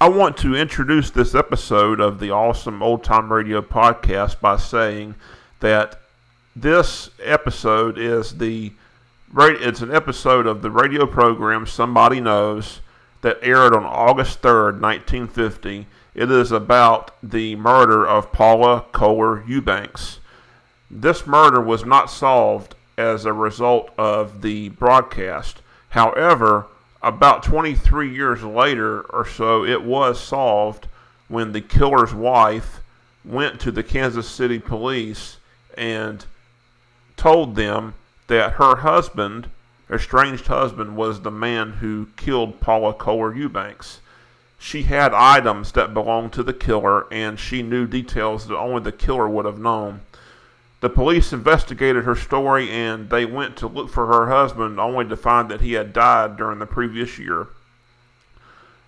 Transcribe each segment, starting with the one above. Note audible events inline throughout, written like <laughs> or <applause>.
I want to introduce this episode of the Awesome Old Time Radio podcast by saying that this episode is the it's an episode of the radio program Somebody Knows that aired on August 3rd, 1950. It is about the murder of Paula Kohler Eubanks. This murder was not solved as a result of the broadcast. However, about 23 years later or so, it was solved when the killer's wife went to the Kansas City police and told them that her husband, estranged husband, was the man who killed Paula Kohler Eubanks. She had items that belonged to the killer, and she knew details that only the killer would have known. The police investigated her story and they went to look for her husband only to find that he had died during the previous year.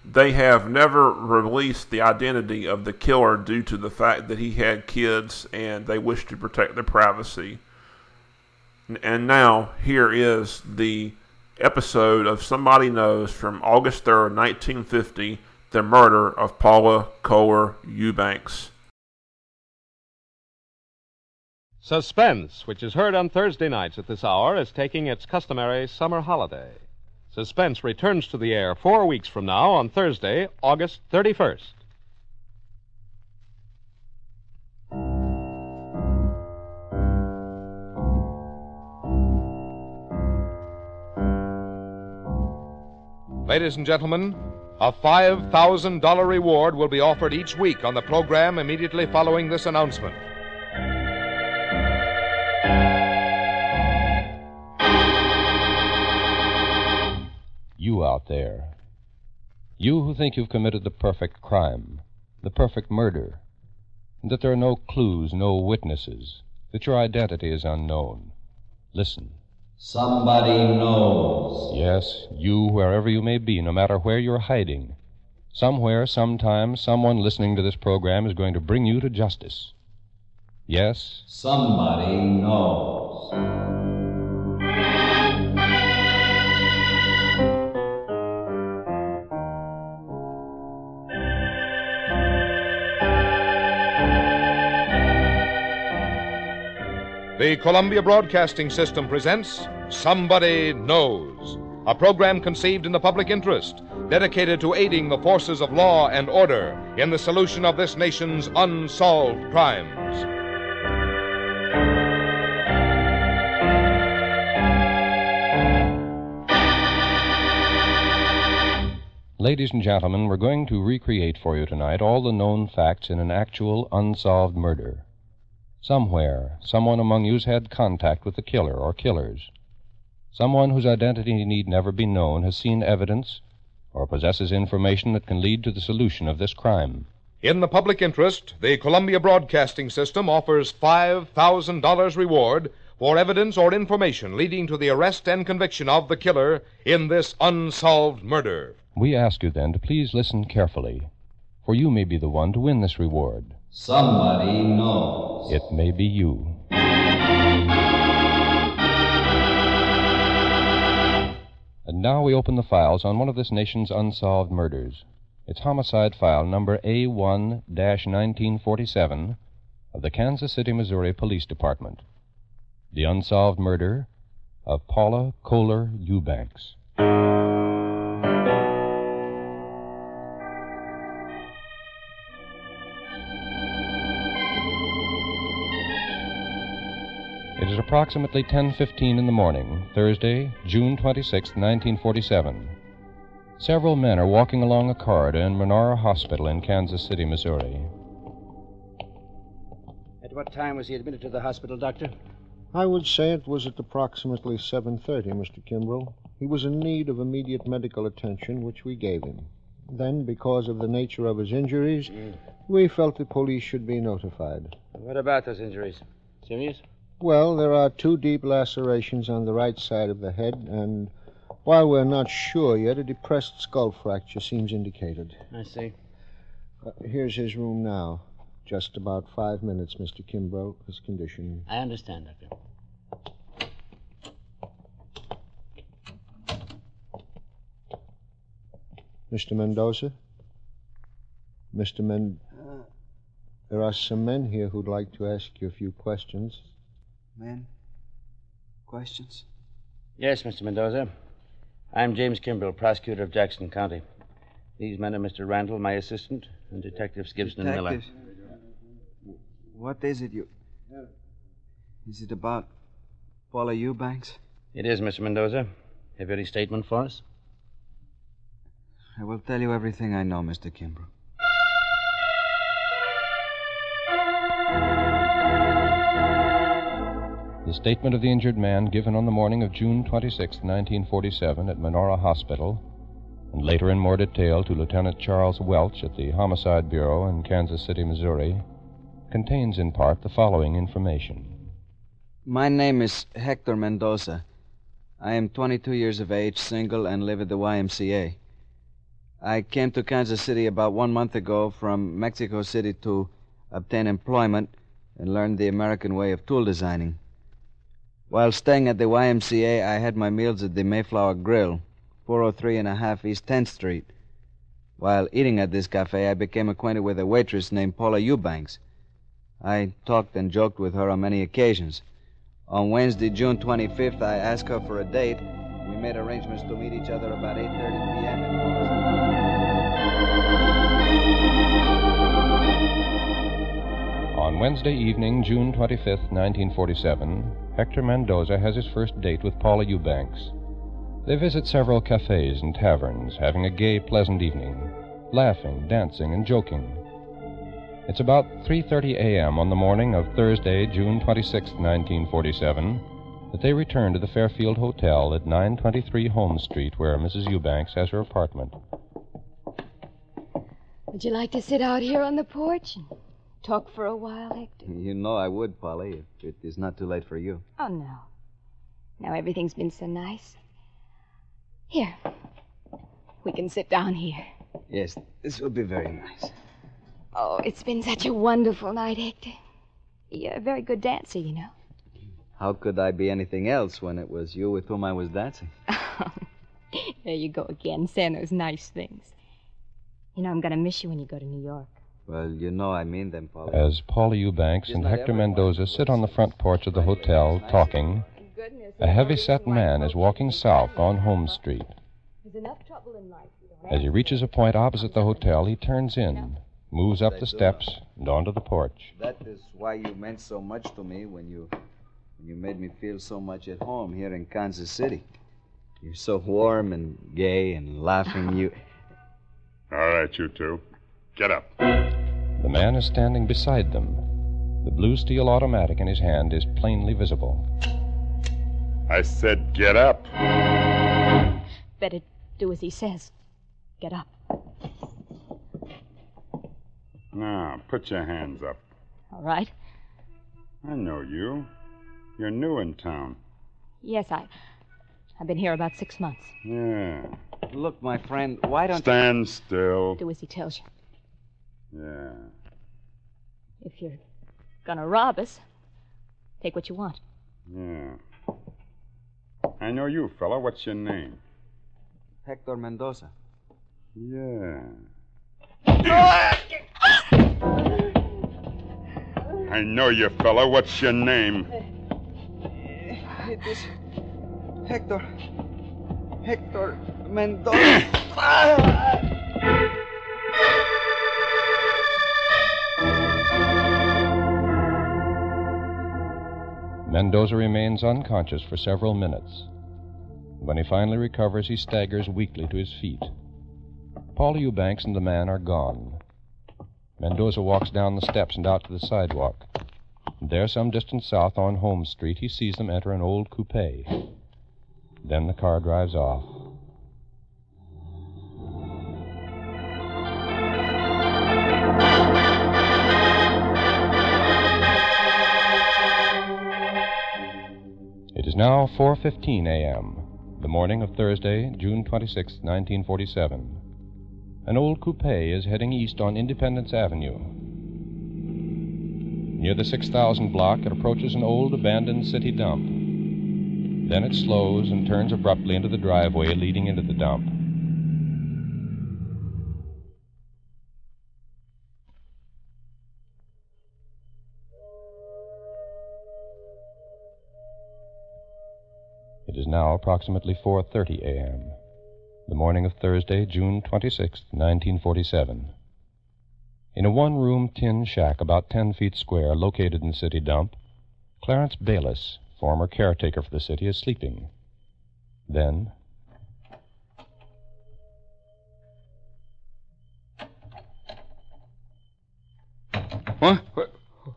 They have never released the identity of the killer due to the fact that he had kids and they wish to protect their privacy. And now, here is the episode of Somebody Knows from August 3rd, 1950 The Murder of Paula Kohler Eubanks. Suspense, which is heard on Thursday nights at this hour, is taking its customary summer holiday. Suspense returns to the air four weeks from now on Thursday, August 31st. Ladies and gentlemen, a $5,000 reward will be offered each week on the program immediately following this announcement. You out there. You who think you've committed the perfect crime, the perfect murder, and that there are no clues, no witnesses, that your identity is unknown. Listen. Somebody knows. Yes, you, wherever you may be, no matter where you're hiding. Somewhere, sometime, someone listening to this program is going to bring you to justice. Yes? Somebody knows. The Columbia Broadcasting System presents Somebody Knows, a program conceived in the public interest, dedicated to aiding the forces of law and order in the solution of this nation's unsolved crimes. Ladies and gentlemen, we're going to recreate for you tonight all the known facts in an actual unsolved murder. Somewhere, someone among you's had contact with the killer or killers. Someone whose identity need never be known has seen evidence or possesses information that can lead to the solution of this crime. In the public interest, the Columbia Broadcasting System offers $5,000 reward for evidence or information leading to the arrest and conviction of the killer in this unsolved murder. We ask you then to please listen carefully, for you may be the one to win this reward. Somebody knows. It may be you. And now we open the files on one of this nation's unsolved murders. It's homicide file number A1 1947 of the Kansas City, Missouri Police Department. The unsolved murder of Paula Kohler Eubanks. Approximately 10:15 in the morning, Thursday, June 26, 1947. Several men are walking along a corridor in Menorah Hospital in Kansas City, Missouri. At what time was he admitted to the hospital, Doctor? I would say it was at approximately 7:30, Mr. Kimbrough. He was in need of immediate medical attention, which we gave him. Then, because of the nature of his injuries, mm. we felt the police should be notified. What about those injuries? Serious? Well, there are two deep lacerations on the right side of the head, and while we're not sure yet, a depressed skull fracture seems indicated. I see. Uh, here's his room now. Just about five minutes, Mr. Kimbrough. His condition. I understand, Doctor. Mr. Mendoza? Mr. Men. There are some men here who'd like to ask you a few questions. Men? Questions? Yes, Mr. Mendoza. I'm James Kimbrell, prosecutor of Jackson County. These men are Mr. Randall, my assistant, and Detectives Gibson and Miller. What is it you. Is it about Paula Eubanks? It is, Mr. Mendoza. Have you any statement for us? I will tell you everything I know, Mr. Kimbrell. The statement of the injured man given on the morning of June 26, 1947, at Menorah Hospital, and later in more detail to Lieutenant Charles Welch at the Homicide Bureau in Kansas City, Missouri, contains in part the following information. My name is Hector Mendoza. I am 22 years of age, single, and live at the YMCA. I came to Kansas City about one month ago from Mexico City to obtain employment and learn the American way of tool designing. While staying at the YMCA, I had my meals at the Mayflower Grill, 403 and a half East 10th Street. While eating at this cafe, I became acquainted with a waitress named Paula Eubanks. I talked and joked with her on many occasions. On Wednesday, June 25th, I asked her for a date. We made arrangements to meet each other about 8:30 p.m. On Wednesday evening, June 25, 1947, Hector Mendoza has his first date with Paula Eubanks. They visit several cafes and taverns, having a gay, pleasant evening, laughing, dancing, and joking. It's about 3:30 a.m. on the morning of Thursday, June 26, 1947, that they return to the Fairfield Hotel at 923 Holmes Street, where Mrs. Eubanks has her apartment. Would you like to sit out here on the porch and talk for a while, Hector? You know I would, Polly, if it is not too late for you. Oh, no. Now everything's been so nice. Here. We can sit down here. Yes, this will be very nice. Oh, it's been such a wonderful night, Hector. You're a very good dancer, you know. How could I be anything else when it was you with whom I was dancing? <laughs> there you go again, saying those nice things. You know, I'm going to miss you when you go to New York. Well, you know I mean them, Polly. As Paula Eubanks and Hector Mendoza sit on the front porch of the hotel talking, a heavy-set man is walking south on Holmes Street. There's enough trouble in life. you don't As he reaches a point opposite the hotel, he turns in, moves up the steps, and onto the porch. That is why you meant so much to me when you when you made me feel so much at home here in Kansas City. You're so warm and gay and laughing. You All right, you two. Get up. The man is standing beside them. The blue steel automatic in his hand is plainly visible. I said get up. Better do as he says. Get up. Now, put your hands up. All right? I know you. You're new in town. Yes, I. I've been here about six months. Yeah. look, my friend. Why don't you Stand still. Do as he tells you. Yeah. If you're gonna rob us, take what you want. Yeah. I know you, fella. What's your name? Hector Mendoza? Yeah. I know you, fella. What's your name? Eh, it is Hector. Hector Mendoza. <clears throat> Ah! Mendoza remains unconscious for several minutes. When he finally recovers, he staggers weakly to his feet. Paul Eubanks and the man are gone. Mendoza walks down the steps and out to the sidewalk. There, some distance south on Holmes Street, he sees them enter an old coupe. Then the car drives off. Now 4:15 a.m., the morning of Thursday, June 26, 1947. An old coupe is heading east on Independence Avenue. Near the 6000 block, it approaches an old abandoned city dump. Then it slows and turns abruptly into the driveway leading into the dump. Now approximately 4:30 a.m. The morning of Thursday, June 26, 1947. In a one-room tin shack about 10 feet square located in city dump, Clarence Bayless, former caretaker for the city, is sleeping. Then? What,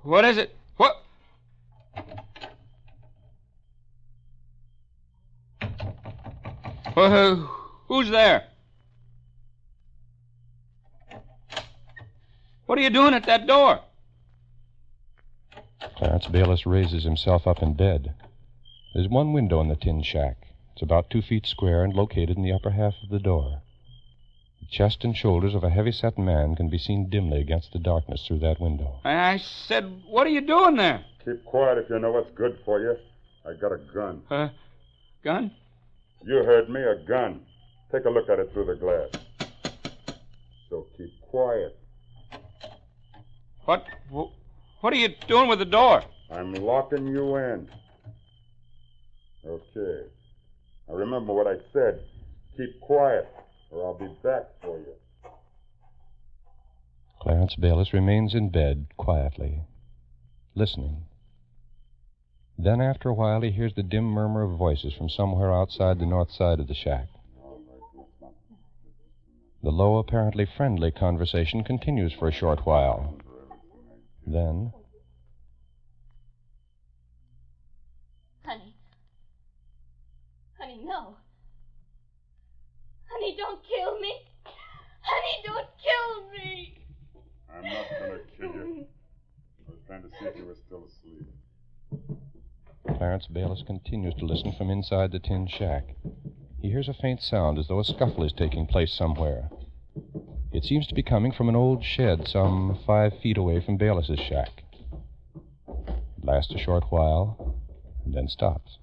what is it? What? Uh, who's there? What are you doing at that door? Clarence Bayliss raises himself up in bed. There's one window in the tin shack. It's about two feet square and located in the upper half of the door. The chest and shoulders of a heavy-set man can be seen dimly against the darkness through that window. I said, what are you doing there? Keep quiet if you know what's good for you. I got a gun. Uh, gun? You heard me, a gun. Take a look at it through the glass. So keep quiet. What? What are you doing with the door? I'm locking you in. Okay. Now remember what I said. Keep quiet, or I'll be back for you. Clarence Bayless remains in bed quietly, listening. Then, after a while, he hears the dim murmur of voices from somewhere outside the north side of the shack. The low, apparently friendly conversation continues for a short while. Then, Honey. Honey, no. Honey, don't kill me. Honey, don't kill me. I'm not gonna kill you. I was trying to see if you were still asleep. Clarence Bayliss continues to listen from inside the tin shack. He hears a faint sound as though a scuffle is taking place somewhere. It seems to be coming from an old shed some five feet away from Bayliss's shack. It lasts a short while and then stops.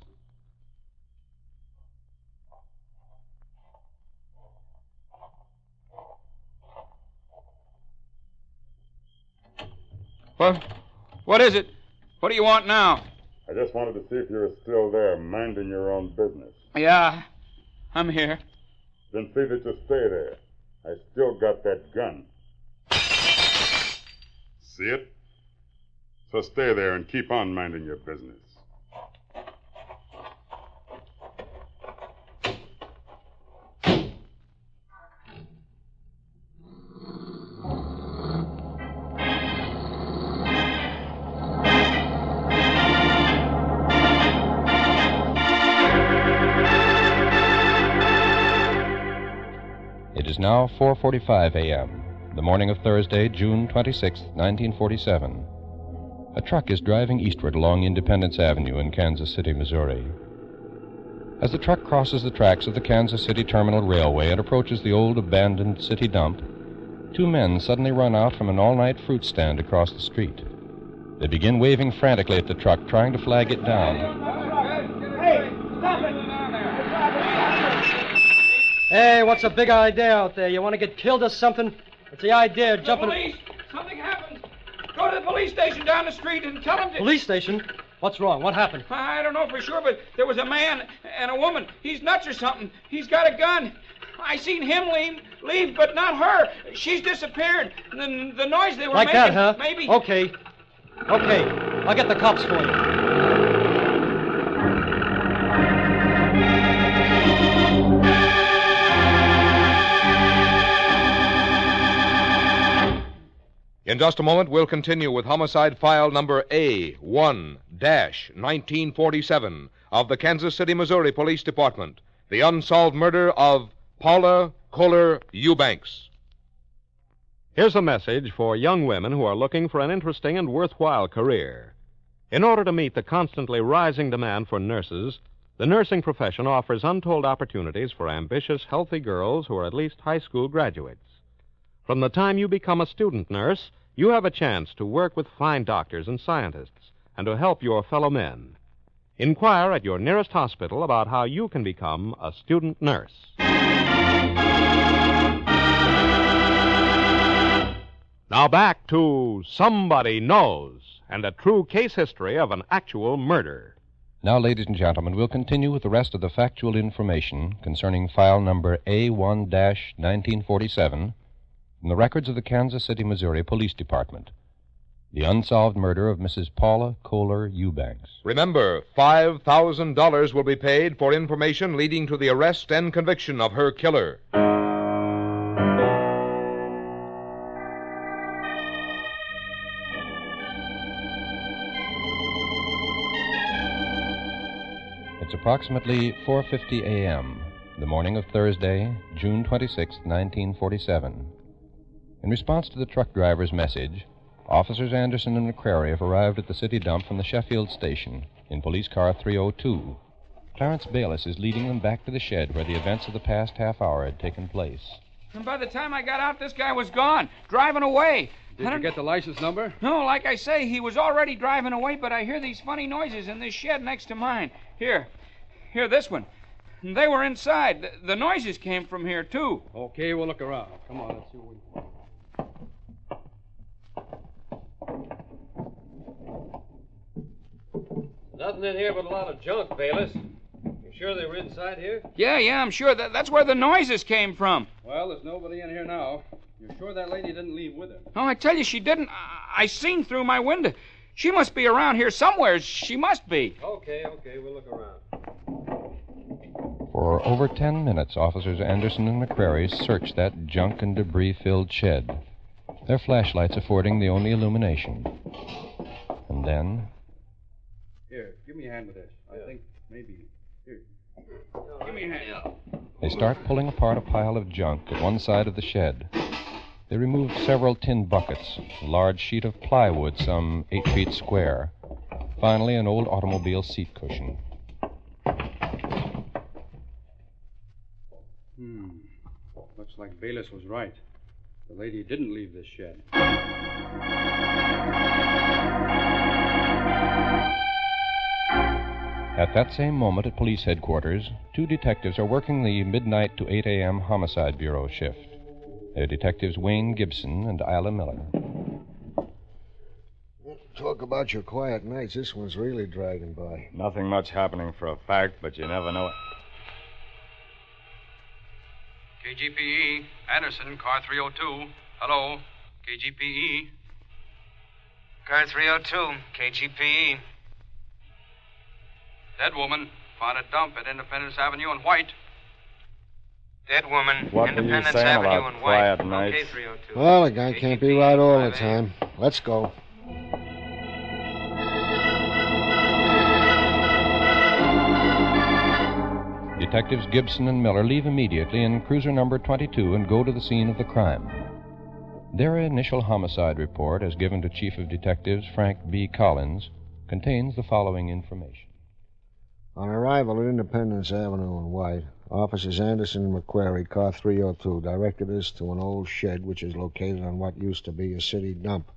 What? What is it? What do you want now? I just wanted to see if you were still there, minding your own business. Yeah, I'm here. Then see that you stay there. I still got that gun. See it? So stay there and keep on minding your business. Now 4:45 a.m., the morning of Thursday, June 26, 1947. A truck is driving eastward along Independence Avenue in Kansas City, Missouri. As the truck crosses the tracks of the Kansas City Terminal Railway and approaches the old abandoned city dump, two men suddenly run out from an all-night fruit stand across the street. They begin waving frantically at the truck, trying to flag it down. Hey, what's the big idea out there? You want to get killed or something? What's the idea of The jumping? police! Something happened! Go to the police station down the street and tell them to. Police station? What's wrong? What happened? I don't know for sure, but there was a man and a woman. He's nuts or something. He's got a gun. I seen him leave, leave, but not her. She's disappeared. The, the noise they were Like making. that, huh? Maybe. Okay. Okay. I'll get the cops for you. In just a moment, we'll continue with homicide file number A1 1947 of the Kansas City, Missouri Police Department the unsolved murder of Paula Kohler Eubanks. Here's a message for young women who are looking for an interesting and worthwhile career. In order to meet the constantly rising demand for nurses, the nursing profession offers untold opportunities for ambitious, healthy girls who are at least high school graduates. From the time you become a student nurse, you have a chance to work with fine doctors and scientists and to help your fellow men. Inquire at your nearest hospital about how you can become a student nurse. Now back to Somebody Knows and a true case history of an actual murder. Now, ladies and gentlemen, we'll continue with the rest of the factual information concerning file number A1 1947 from the records of the Kansas City, Missouri Police Department. The unsolved murder of Mrs. Paula Kohler Eubanks. Remember, $5,000 will be paid for information leading to the arrest and conviction of her killer. It's approximately 4:50 a.m. the morning of Thursday, June 26, 1947. In response to the truck driver's message, officers Anderson and McCrary have arrived at the city dump from the Sheffield station in police car 302. Clarence Bayless is leading them back to the shed where the events of the past half hour had taken place. And by the time I got out, this guy was gone, driving away. Did you get the license number? No, like I say, he was already driving away, but I hear these funny noises in this shed next to mine. Here, here, this one. They were inside. The, the noises came from here, too. Okay, we'll look around. Come on, let's see what we Nothing in here but a lot of junk, Bayless. You sure they were inside here? Yeah, yeah, I'm sure. That, that's where the noises came from. Well, there's nobody in here now. You're sure that lady didn't leave with her? Oh, I tell you, she didn't. I, I seen through my window. She must be around here somewhere. She must be. Okay, okay, we'll look around. For over ten minutes, officers Anderson and McCrary searched that junk and debris filled shed, their flashlights affording the only illumination. And then. Here, give me a hand with this. I think maybe. Here. Give me a hand. They start pulling apart a pile of junk at one side of the shed. They remove several tin buckets, a large sheet of plywood some eight feet square, finally, an old automobile seat cushion. Hmm. Looks like Bayless was right. The lady didn't leave this shed. At that same moment at police headquarters, two detectives are working the midnight to 8 a.m. homicide bureau shift. They're detectives Wayne Gibson and Isla Miller. Talk about your quiet nights. This one's really dragging by. Nothing much happening for a fact, but you never know it. KGPE, Anderson, car 302. Hello, KGPE. Car 302, KGPE. Dead woman, found a dump at Independence Avenue and White. Dead woman, What were you Independence saying Avenue about and White. quiet nights? Okay, 302. Well, a guy can't be right all the time. Let's go. Detectives Gibson and Miller leave immediately in cruiser number 22 and go to the scene of the crime. Their initial homicide report, as given to Chief of Detectives Frank B. Collins, contains the following information. On arrival at Independence Avenue and White, officers Anderson and McQuarrie, car 302, directed us to an old shed which is located on what used to be a city dump.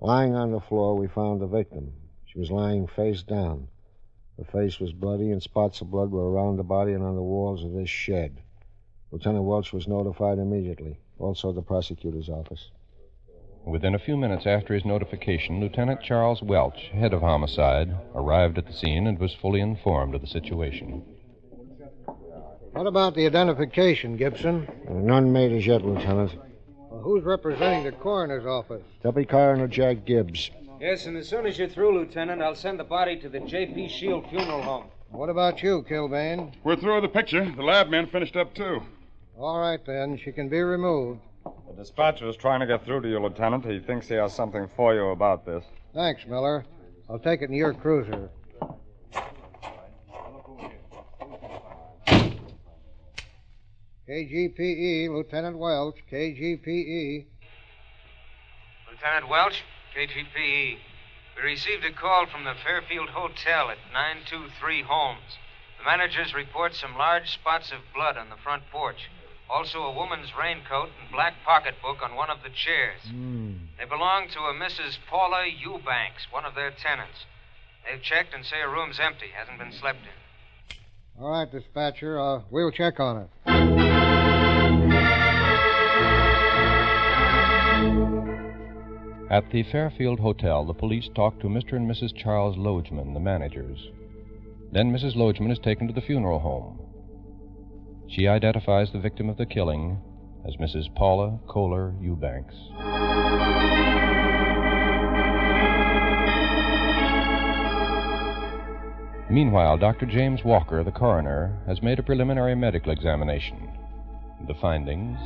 Lying on the floor, we found the victim. She was lying face down. Her face was bloody, and spots of blood were around the body and on the walls of this shed. Lieutenant Welch was notified immediately, also the prosecutor's office. Within a few minutes after his notification, Lieutenant Charles Welch, head of homicide, arrived at the scene and was fully informed of the situation. What about the identification, Gibson? None made as yet, Lieutenant. Well, who's representing the coroner's office? Deputy Coroner Jack Gibbs. Yes, and as soon as you're through, Lieutenant, I'll send the body to the J.P. Shield Funeral Home. What about you, Kilbane? We're through with the picture. The lab man finished up, too. All right, then. She can be removed. The dispatcher is trying to get through to you, Lieutenant. He thinks he has something for you about this. Thanks, Miller. I'll take it in your cruiser. KGPE, Lieutenant Welch, KGPE. Lieutenant Welch, KGPE. We received a call from the Fairfield Hotel at 923 Holmes. The managers report some large spots of blood on the front porch. Also, a woman's raincoat and black pocketbook on one of the chairs. They belong to a Mrs. Paula Eubanks, one of their tenants. They've checked and say her room's empty, hasn't been slept in. All right, dispatcher. Uh, we'll check on it. At the Fairfield Hotel, the police talk to Mr. and Mrs. Charles Logeman, the managers. Then Mrs. Lodgman is taken to the funeral home. She identifies the victim of the killing as Mrs. Paula Kohler Eubanks. Meanwhile, Dr. James Walker, the coroner, has made a preliminary medical examination. The findings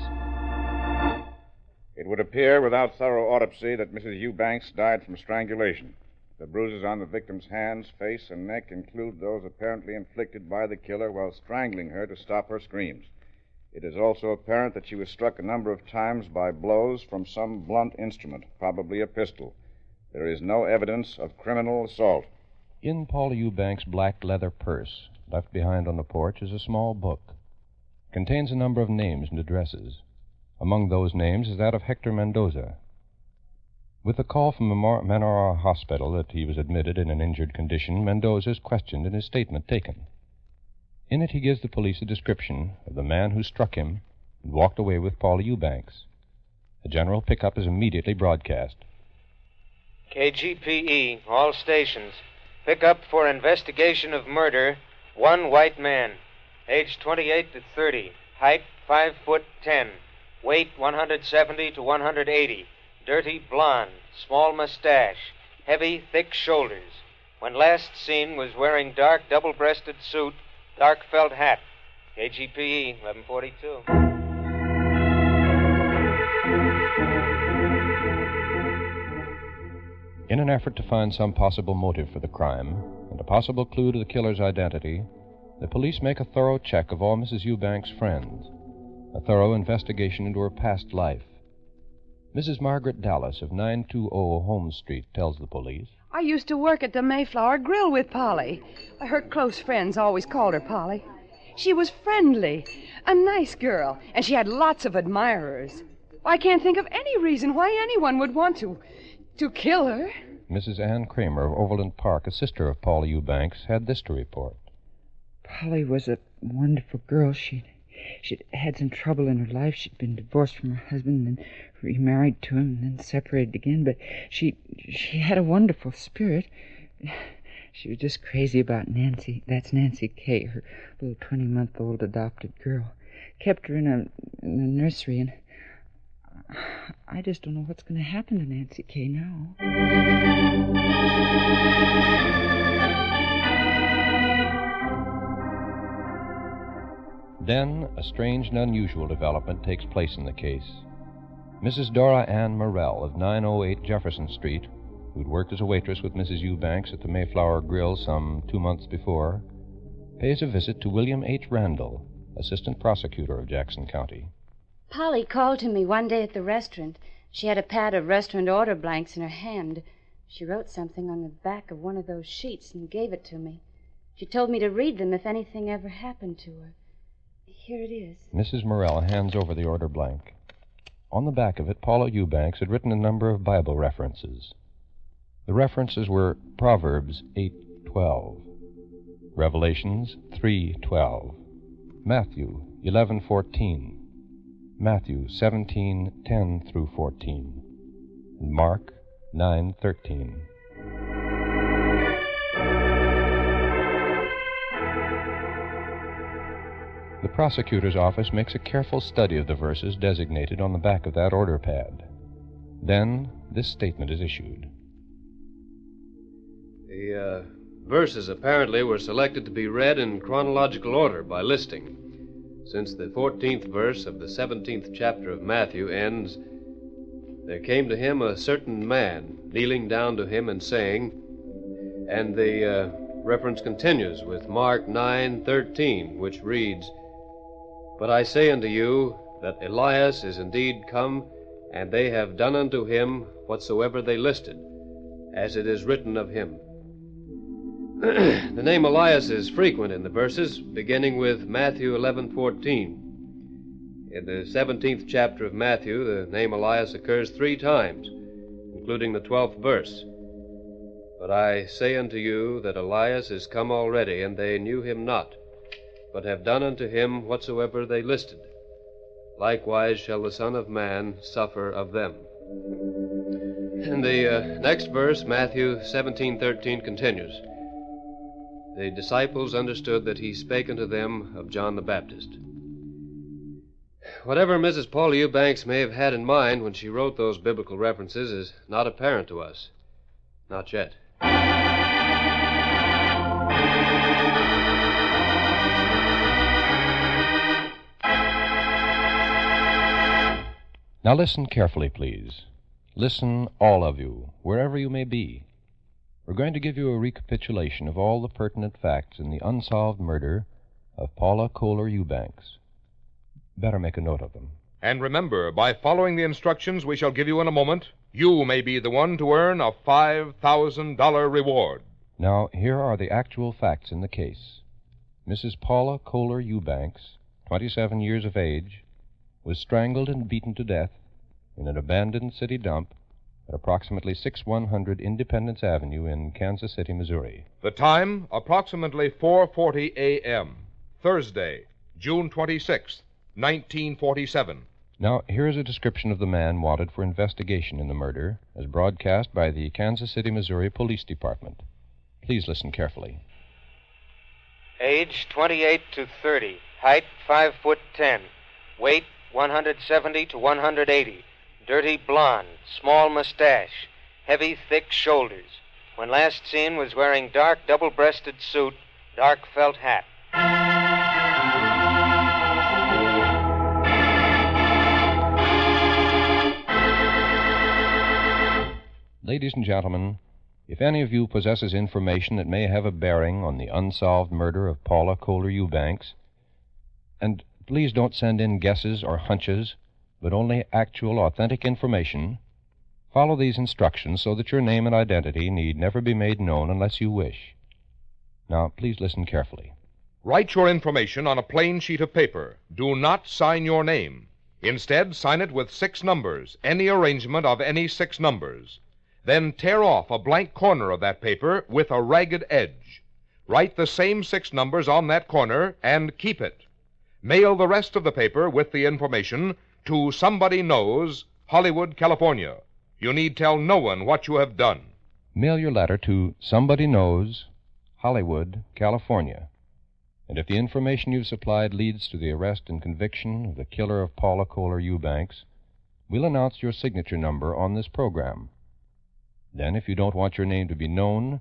It would appear without thorough autopsy that Mrs. Eubanks died from strangulation. The bruises on the victim's hands, face, and neck include those apparently inflicted by the killer while strangling her to stop her screams. It is also apparent that she was struck a number of times by blows from some blunt instrument, probably a pistol. There is no evidence of criminal assault. In Paula Eubanks' black leather purse, left behind on the porch, is a small book. It contains a number of names and addresses. Among those names is that of Hector Mendoza. With a call from Menorah Hospital that he was admitted in an injured condition, Mendoza is questioned and his statement taken. In it, he gives the police a description of the man who struck him and walked away with Paula Eubanks. A general pickup is immediately broadcast. KGPE, all stations. Pick up for investigation of murder one white man, age 28 to 30, height 5 foot 10, weight 170 to 180, dirty blonde, small mustache, heavy, thick shoulders. When last seen was wearing dark double-breasted suit, dark felt hat. KGPE 1142. In an effort to find some possible motive for the crime and a possible clue to the killer's identity, the police make a thorough check of all Mrs. Eubanks' friends, a thorough investigation into her past life. Mrs. Margaret Dallas of 920 Holmes Street tells the police. I used to work at the Mayflower Grill with Polly. Her close friends always called her Polly. She was friendly, a nice girl, and she had lots of admirers. I can't think of any reason why anyone would want to to kill her. Mrs. Ann Kramer of Overland Park, a sister of Polly Eubanks, had this to report. Polly was a wonderful girl. She'd, she'd had some trouble in her life. She'd been divorced from her husband and then remarried to him and then separated again. But she she had a wonderful spirit. She was just crazy about Nancy. That's Nancy Kay, her little 20 month old adopted girl. Kept her in a, in a nursery and I just don't know what's going to happen to Nancy Kay now. Then a strange and unusual development takes place in the case. Mrs. Dora Ann Morrell of 908 Jefferson Street, who'd worked as a waitress with Mrs. Eubanks at the Mayflower Grill some two months before, pays a visit to William H. Randall, assistant prosecutor of Jackson County. Polly called to me one day at the restaurant. She had a pad of restaurant order blanks in her hand. She wrote something on the back of one of those sheets and gave it to me. She told me to read them if anything ever happened to her. Here it is. Mrs. Morrell hands over the order blank. On the back of it, Paula Eubanks had written a number of Bible references. The references were Proverbs 8:12, Revelations 3:12, Matthew 11:14, Matthew 17:10 through 14, and Mark 9:13. The prosecutor's office makes a careful study of the verses designated on the back of that order pad. Then this statement is issued. The uh, verses apparently were selected to be read in chronological order by listing, since the 14th verse of the 17th chapter of Matthew ends There came to him a certain man, kneeling down to him and saying, and the uh, reference continues with Mark 9:13, which reads, But I say unto you that Elias is indeed come, and they have done unto him whatsoever they listed, as it is written of him. <clears throat> the name Elias is frequent in the verses, beginning with Matthew 11:14. In the 17th chapter of Matthew, the name Elias occurs three times, including the 12th verse. But I say unto you that Elias is come already, and they knew him not, but have done unto him whatsoever they listed. Likewise shall the Son of Man suffer of them. In the uh, next verse, Matthew 17:13 continues. the disciples understood that he spake unto them of John the Baptist. Whatever Mrs. Paula Eubanks may have had in mind when she wrote those biblical references is not apparent to us. Not yet. Now listen carefully, please. Listen, all of you, wherever you may be. We're going to give you a recapitulation of all the pertinent facts in the unsolved murder of Paula Kohler Eubanks. Better make a note of them. And remember, by following the instructions we shall give you in a moment, you may be the one to earn a $5,000 reward. Now, here are the actual facts in the case. Mrs. Paula Kohler Eubanks, 27 years of age, was strangled and beaten to death in an abandoned city dump at approximately 6100 Independence Avenue in Kansas City, Missouri. The time, approximately 4:40 a.m., Thursday, June 26th, 1947. Now, here is a description of the man wanted for investigation in the murder, as broadcast by the Kansas City, Missouri Police Department. Please listen carefully. Age 28 to 30. Height 5 foot 10. Weight 170 to 180. Dirty blonde. Small mustache. Heavy, thick shoulders. When last seen was wearing dark double breasted suit, dark felt hat. Ladies and gentlemen, if any of you possesses information that may have a bearing on the unsolved murder of Paula Kohler Eubanks, and please don't send in guesses or hunches, but only actual, authentic information, follow these instructions so that your name and identity need never be made known unless you wish. Now, please listen carefully. Write your information on a plain sheet of paper. Do not sign your name. Instead, sign it with six numbers, any arrangement of any six numbers. Then tear off a blank corner of that paper with a ragged edge. Write the same six numbers on that corner and keep it. Mail the rest of the paper with the information to Somebody Knows, Hollywood, California. You need tell no one what you have done. Mail your letter to Somebody Knows, Hollywood, California. And if the information you've supplied leads to the arrest and conviction of the killer of Paula Kohler Eubanks, we'll announce your signature number on this program. Then, if you don't want your name to be known,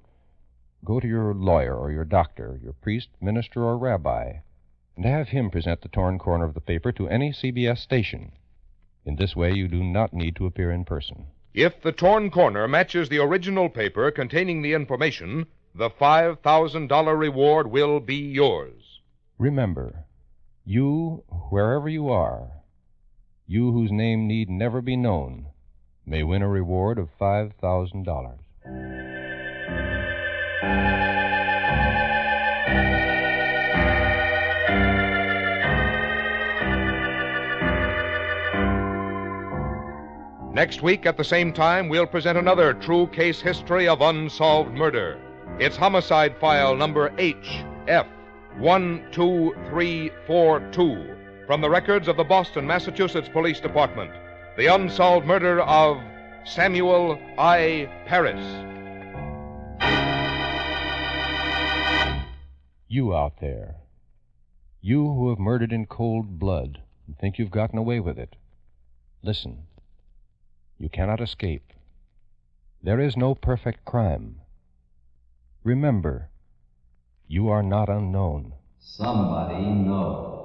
go to your lawyer or your doctor, your priest, minister, or rabbi, and have him present the torn corner of the paper to any CBS station. In this way, you do not need to appear in person. If the torn corner matches the original paper containing the information, the $5,000 reward will be yours. Remember, you, wherever you are, you whose name need never be known, may win a reward of $5,000. Next week at the same time, we'll present another true case history of unsolved murder. It's homicide file number HF 12342 from the records of the Boston, Massachusetts Police Department. The unsolved murder of Samuel I. Paris. You out there, you who have murdered in cold blood and think you've gotten away with it, listen. You cannot escape. There is no perfect crime. Remember, you are not unknown. Somebody knows.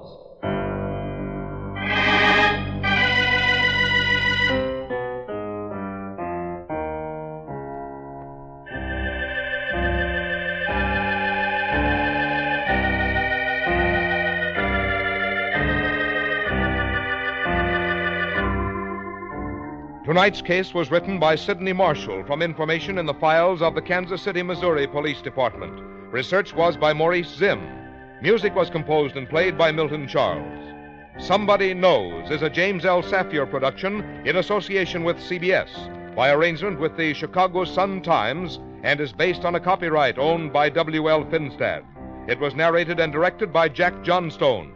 Tonight's case was written by Sidney Marshall from information in the files of the Kansas City, Missouri Police Department. Research was by Maurice Zimm. Music was composed and played by Milton Charles. Somebody Knows is a James L. Saphier production in association with CBS by arrangement with the Chicago Sun Times and is based on a copyright owned by W.L. Finstad. It was narrated and directed by Jack Johnstone.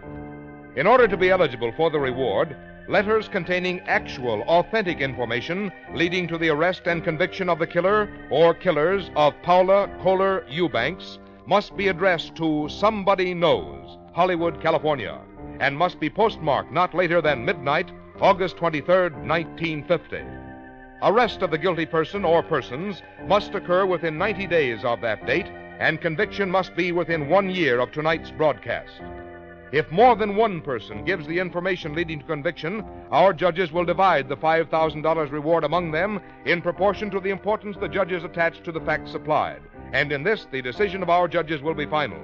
In order to be eligible for the reward, letters containing actual, authentic information leading to the arrest and conviction of the killer or killers of Paula Kohler Eubanks must be addressed to Somebody Knows, Hollywood, California, and must be postmarked not later than midnight, August 23, 1950. Arrest of the guilty person or persons must occur within 90 days of that date, and conviction must be within one year of tonight's broadcast. If more than one person gives the information leading to conviction, our judges will divide the $5,000 reward among them in proportion to the importance the judges attach to the facts supplied. And in this, the decision of our judges will be final.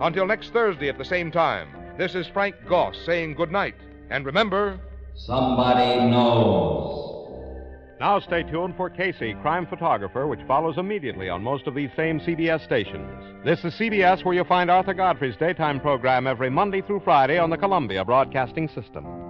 Until next Thursday at the same time, this is Frank Goss saying good night. And remember, Somebody knows. Now stay tuned for Casey, Crime Photographer, which follows immediately on most of these same CBS stations. This is CBS, where you'll find Arthur Godfrey's daytime program every Monday through Friday on the Columbia Broadcasting System.